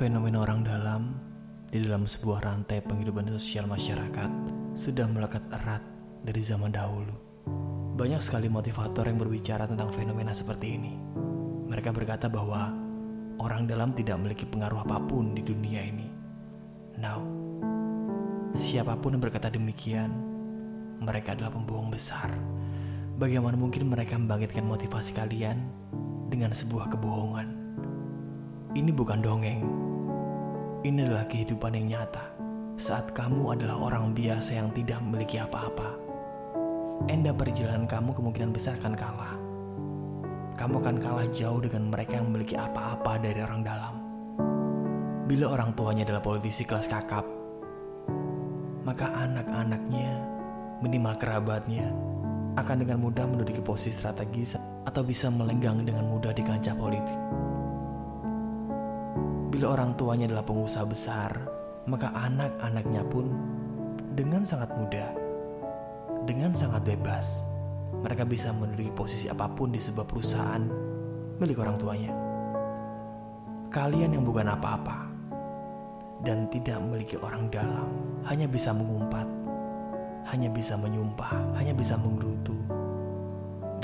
Fenomena orang dalam di dalam sebuah rantai penghidupan sosial masyarakat sudah melekat erat dari zaman dahulu. Banyak sekali motivator yang berbicara tentang fenomena seperti ini. Mereka berkata bahwa orang dalam tidak memiliki pengaruh apa pun di dunia ini. Now, siapa pun yang berkata demikian, mereka adalah pembohong besar. Bagaimana mungkin mereka membangkitkan motivasi kalian dengan sebuah kebohongan? Ini bukan dongeng. Ini adalah kehidupan yang nyata. Saat kamu adalah orang biasa yang tidak memiliki apa-apa, enda perjalanan kamu kemungkinan besar akan kalah. Kamu akan kalah jauh dengan mereka yang memiliki apa-apa dari orang dalam. Bila orang tuanya adalah politisi kelas kakap, maka anak-anaknya, minimal kerabatnya, akan dengan mudah menduduki posisi strategis atau bisa melenggang dengan mudah di kancah politik. Bila orang tuanya adalah pengusaha besar, maka anak-anaknya pun dengan sangat mudah, dengan sangat bebas, mereka bisa menduduki posisi apa pun di sebuah perusahaan milik orang tuanya. Kalian yang bukan apa-apa dan tidak memiliki orang dalam, hanya bisa mengumpat, hanya bisa menyumpah, hanya bisa menggerutu,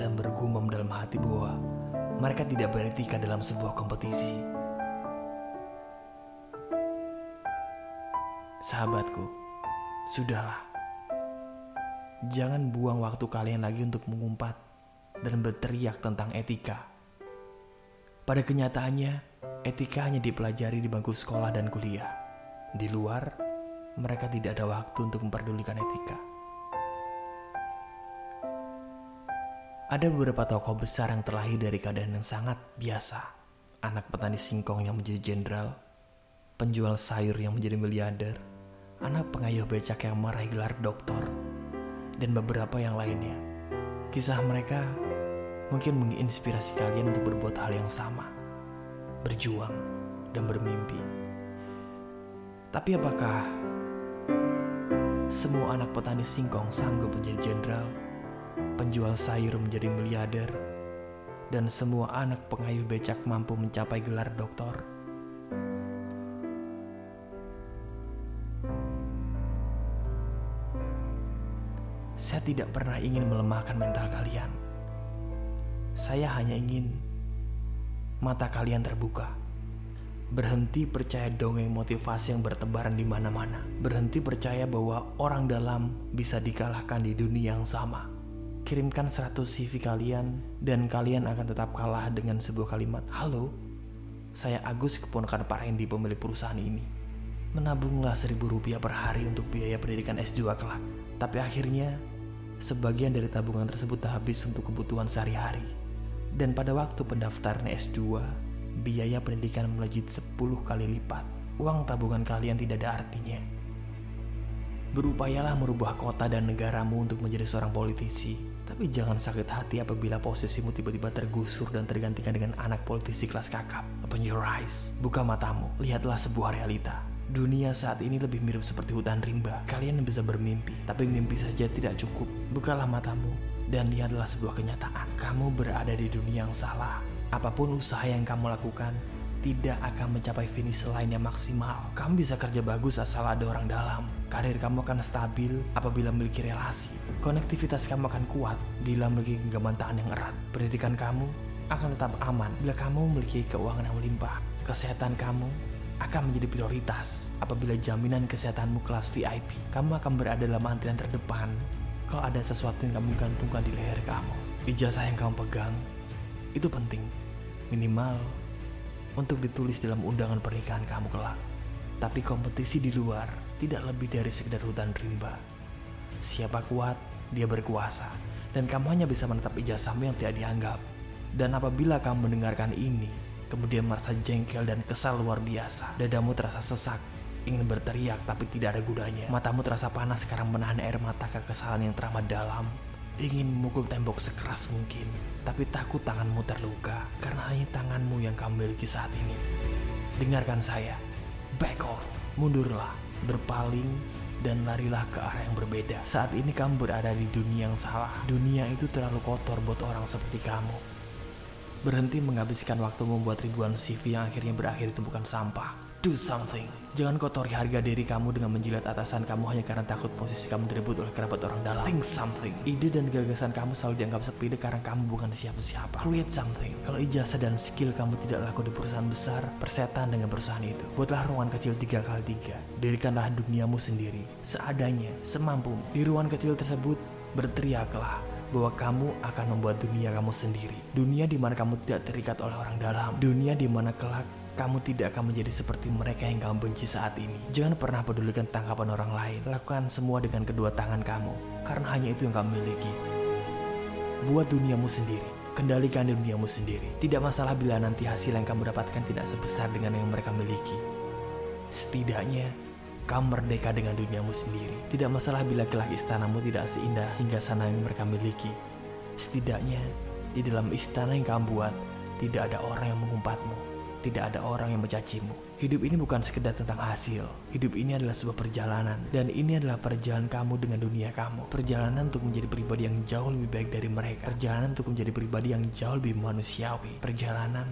dan bergumam dalam hati bahwa mereka tidak beretika dalam sebuah kompetisi. Sahabatku, sudahlah. Jangan buang waktu kalian lagi untuk mengumpat dan berteriak tentang etika. Pada kenyataannya, etika hanya dipelajari di bangku sekolah dan kuliah. Di luar, mereka tidak ada waktu untuk memperdulikan etika. Ada beberapa tokoh besar yang terlahir dari keadaan yang sangat biasa. Anak petani singkong yang menjadi jenderal, penjual sayur yang menjadi miliarder, anak pengayuh becak yang meraih gelar doktor, dan beberapa yang lainnya. Kisah mereka mungkin menginspirasi kalian untuk berbuat hal yang sama, berjuang, dan bermimpi. Tapi apakah semua anak petani singkong sanggup menjadi jenderal, penjual sayur menjadi miliarder, dan semua anak pengayuh becak mampu mencapai gelar doktor? Saya tidak pernah ingin melemahkan mental kalian. Saya hanya ingin mata kalian terbuka. Berhenti percaya dongeng motivasi yang bertebaran di mana-mana. Berhenti percaya bahwa orang dalam bisa dikalahkan di dunia yang sama. Kirimkan 100 CV kalian dan kalian akan tetap kalah dengan sebuah kalimat. Halo, saya Agus keponakan Pak Randy pemilik perusahaan ini. Menabunglah seribu rupiah per hari untuk biaya pendidikan S2 kelak. Tapi akhirnya, sebagian dari tabungan tersebut habis untuk kebutuhan sehari-hari. Dan pada waktu pendaftaran S2, biaya pendidikan melejit 10 kali lipat. Uang tabungan kalian tidak ada artinya. Berupayalah merubah kota dan negaramu untuk menjadi seorang politisi. Tapi jangan sakit hati apabila posisimu tiba-tiba tergusur dan tergantikan dengan anak politisi kelas kakap. Open your eyes, buka matamu, lihatlah sebuah realita. Dunia saat ini lebih mirip seperti hutan rimba. Kalian bisa bermimpi, tapi mimpi saja tidak cukup. Bukalah matamu dan lihatlah sebuah kenyataan. Kamu berada di dunia yang salah. Apa pun usaha yang kamu lakukan, tidak akan mencapai finish line yang maksimal. Kamu bisa kerja bagus asal ada orang dalam. Karir kamu akan stabil apabila memiliki relasi. Konektivitas kamu akan kuat bila memiliki genggaman tahan yang erat. Pendidikan kamu akan tetap aman bila kamu memiliki keuangan yang melimpah. Kesehatan kamu akan menjadi prioritas apabila jaminan kesehatanmu kelas VIP. Kamu akan berada dalam antrian terdepan kalau ada sesuatu yang kamu gantungkan di leher kamu. Ijazah yang kamu pegang itu penting. Minimal untuk ditulis dalam undangan pernikahan kamu kelak. Tapi kompetisi di luar tidak lebih dari sekedar hutan rimba. Siapa kuat, dia berkuasa. Dan kamu hanya bisa menetap ijazahmu yang tidak dianggap. Dan apabila kamu mendengarkan ini, kemudian merasa jengkel dan kesal luar biasa, dadamu terasa sesak, ingin berteriak tapi tidak ada gunanya. Matamu terasa panas sekarang menahan air mata kekesalan yang teramat dalam. Ingin memukul tembok sekeras mungkin, tapi takut tanganmu terluka karena hanya tanganmu yang kamu miliki saat ini. Dengarkan saya, back off, mundurlah, berpaling, dan larilah ke arah yang berbeda. Saat ini kamu berada di dunia yang salah. Dunia itu terlalu kotor buat orang seperti kamu. Berhenti menghabiskan waktu membuat ribuan CV yang akhirnya berakhir di tumpukan sampah. Do something. Jangan kotori harga diri kamu dengan menjilat atasan kamu hanya karena takut posisi kamu direbut oleh kerabat orang dalam. Think something. Ide dan gagasan kamu selalu dianggap sepele karena kamu bukan siapa-siapa. Create something. Kalau ijazah dan skill kamu tidak laku di perusahaan besar, persetan dengan perusahaan itu. Buatlah ruangan kecil tiga kali tiga. Dirikanlah duniamu sendiri, seadanya, semampu. Di ruangan kecil tersebut, berteriaklah bahwa kamu akan membuat dunia kamu sendiri. Dunia di mana kamu tidak terikat oleh orang dalam. Dunia di mana kelak kamu tidak akan menjadi seperti mereka yang kamu benci saat ini. Jangan pernah pedulikan tanggapan orang lain. Lakukan semua dengan kedua tangan kamu, karena hanya itu yang kamu miliki. Buat duniamu sendiri. Kendalikan duniamu sendiri. Tidak masalah bila nanti hasil yang kamu dapatkan tidak sebesar dengan yang mereka miliki. Setidaknya, kamu merdeka dengan duniamu sendiri. Tidak masalah bila kelak istanamu tidak seindah sehingga sana yang mereka miliki. Setidaknya, di dalam istana yang kamu buat, tidak ada orang yang mengumpatmu tidak ada orang yang mencacimu. Hidup ini bukan sekedar tentang hasil. Hidup ini adalah sebuah perjalanan. Dan ini adalah perjalanan kamu dengan dunia kamu. Perjalanan untuk menjadi pribadi yang jauh lebih baik dari mereka. Perjalanan untuk menjadi pribadi yang jauh lebih manusiawi. Perjalanan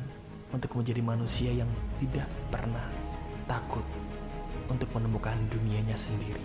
untuk menjadi manusia yang tidak pernah takut untuk menemukan dunianya sendiri.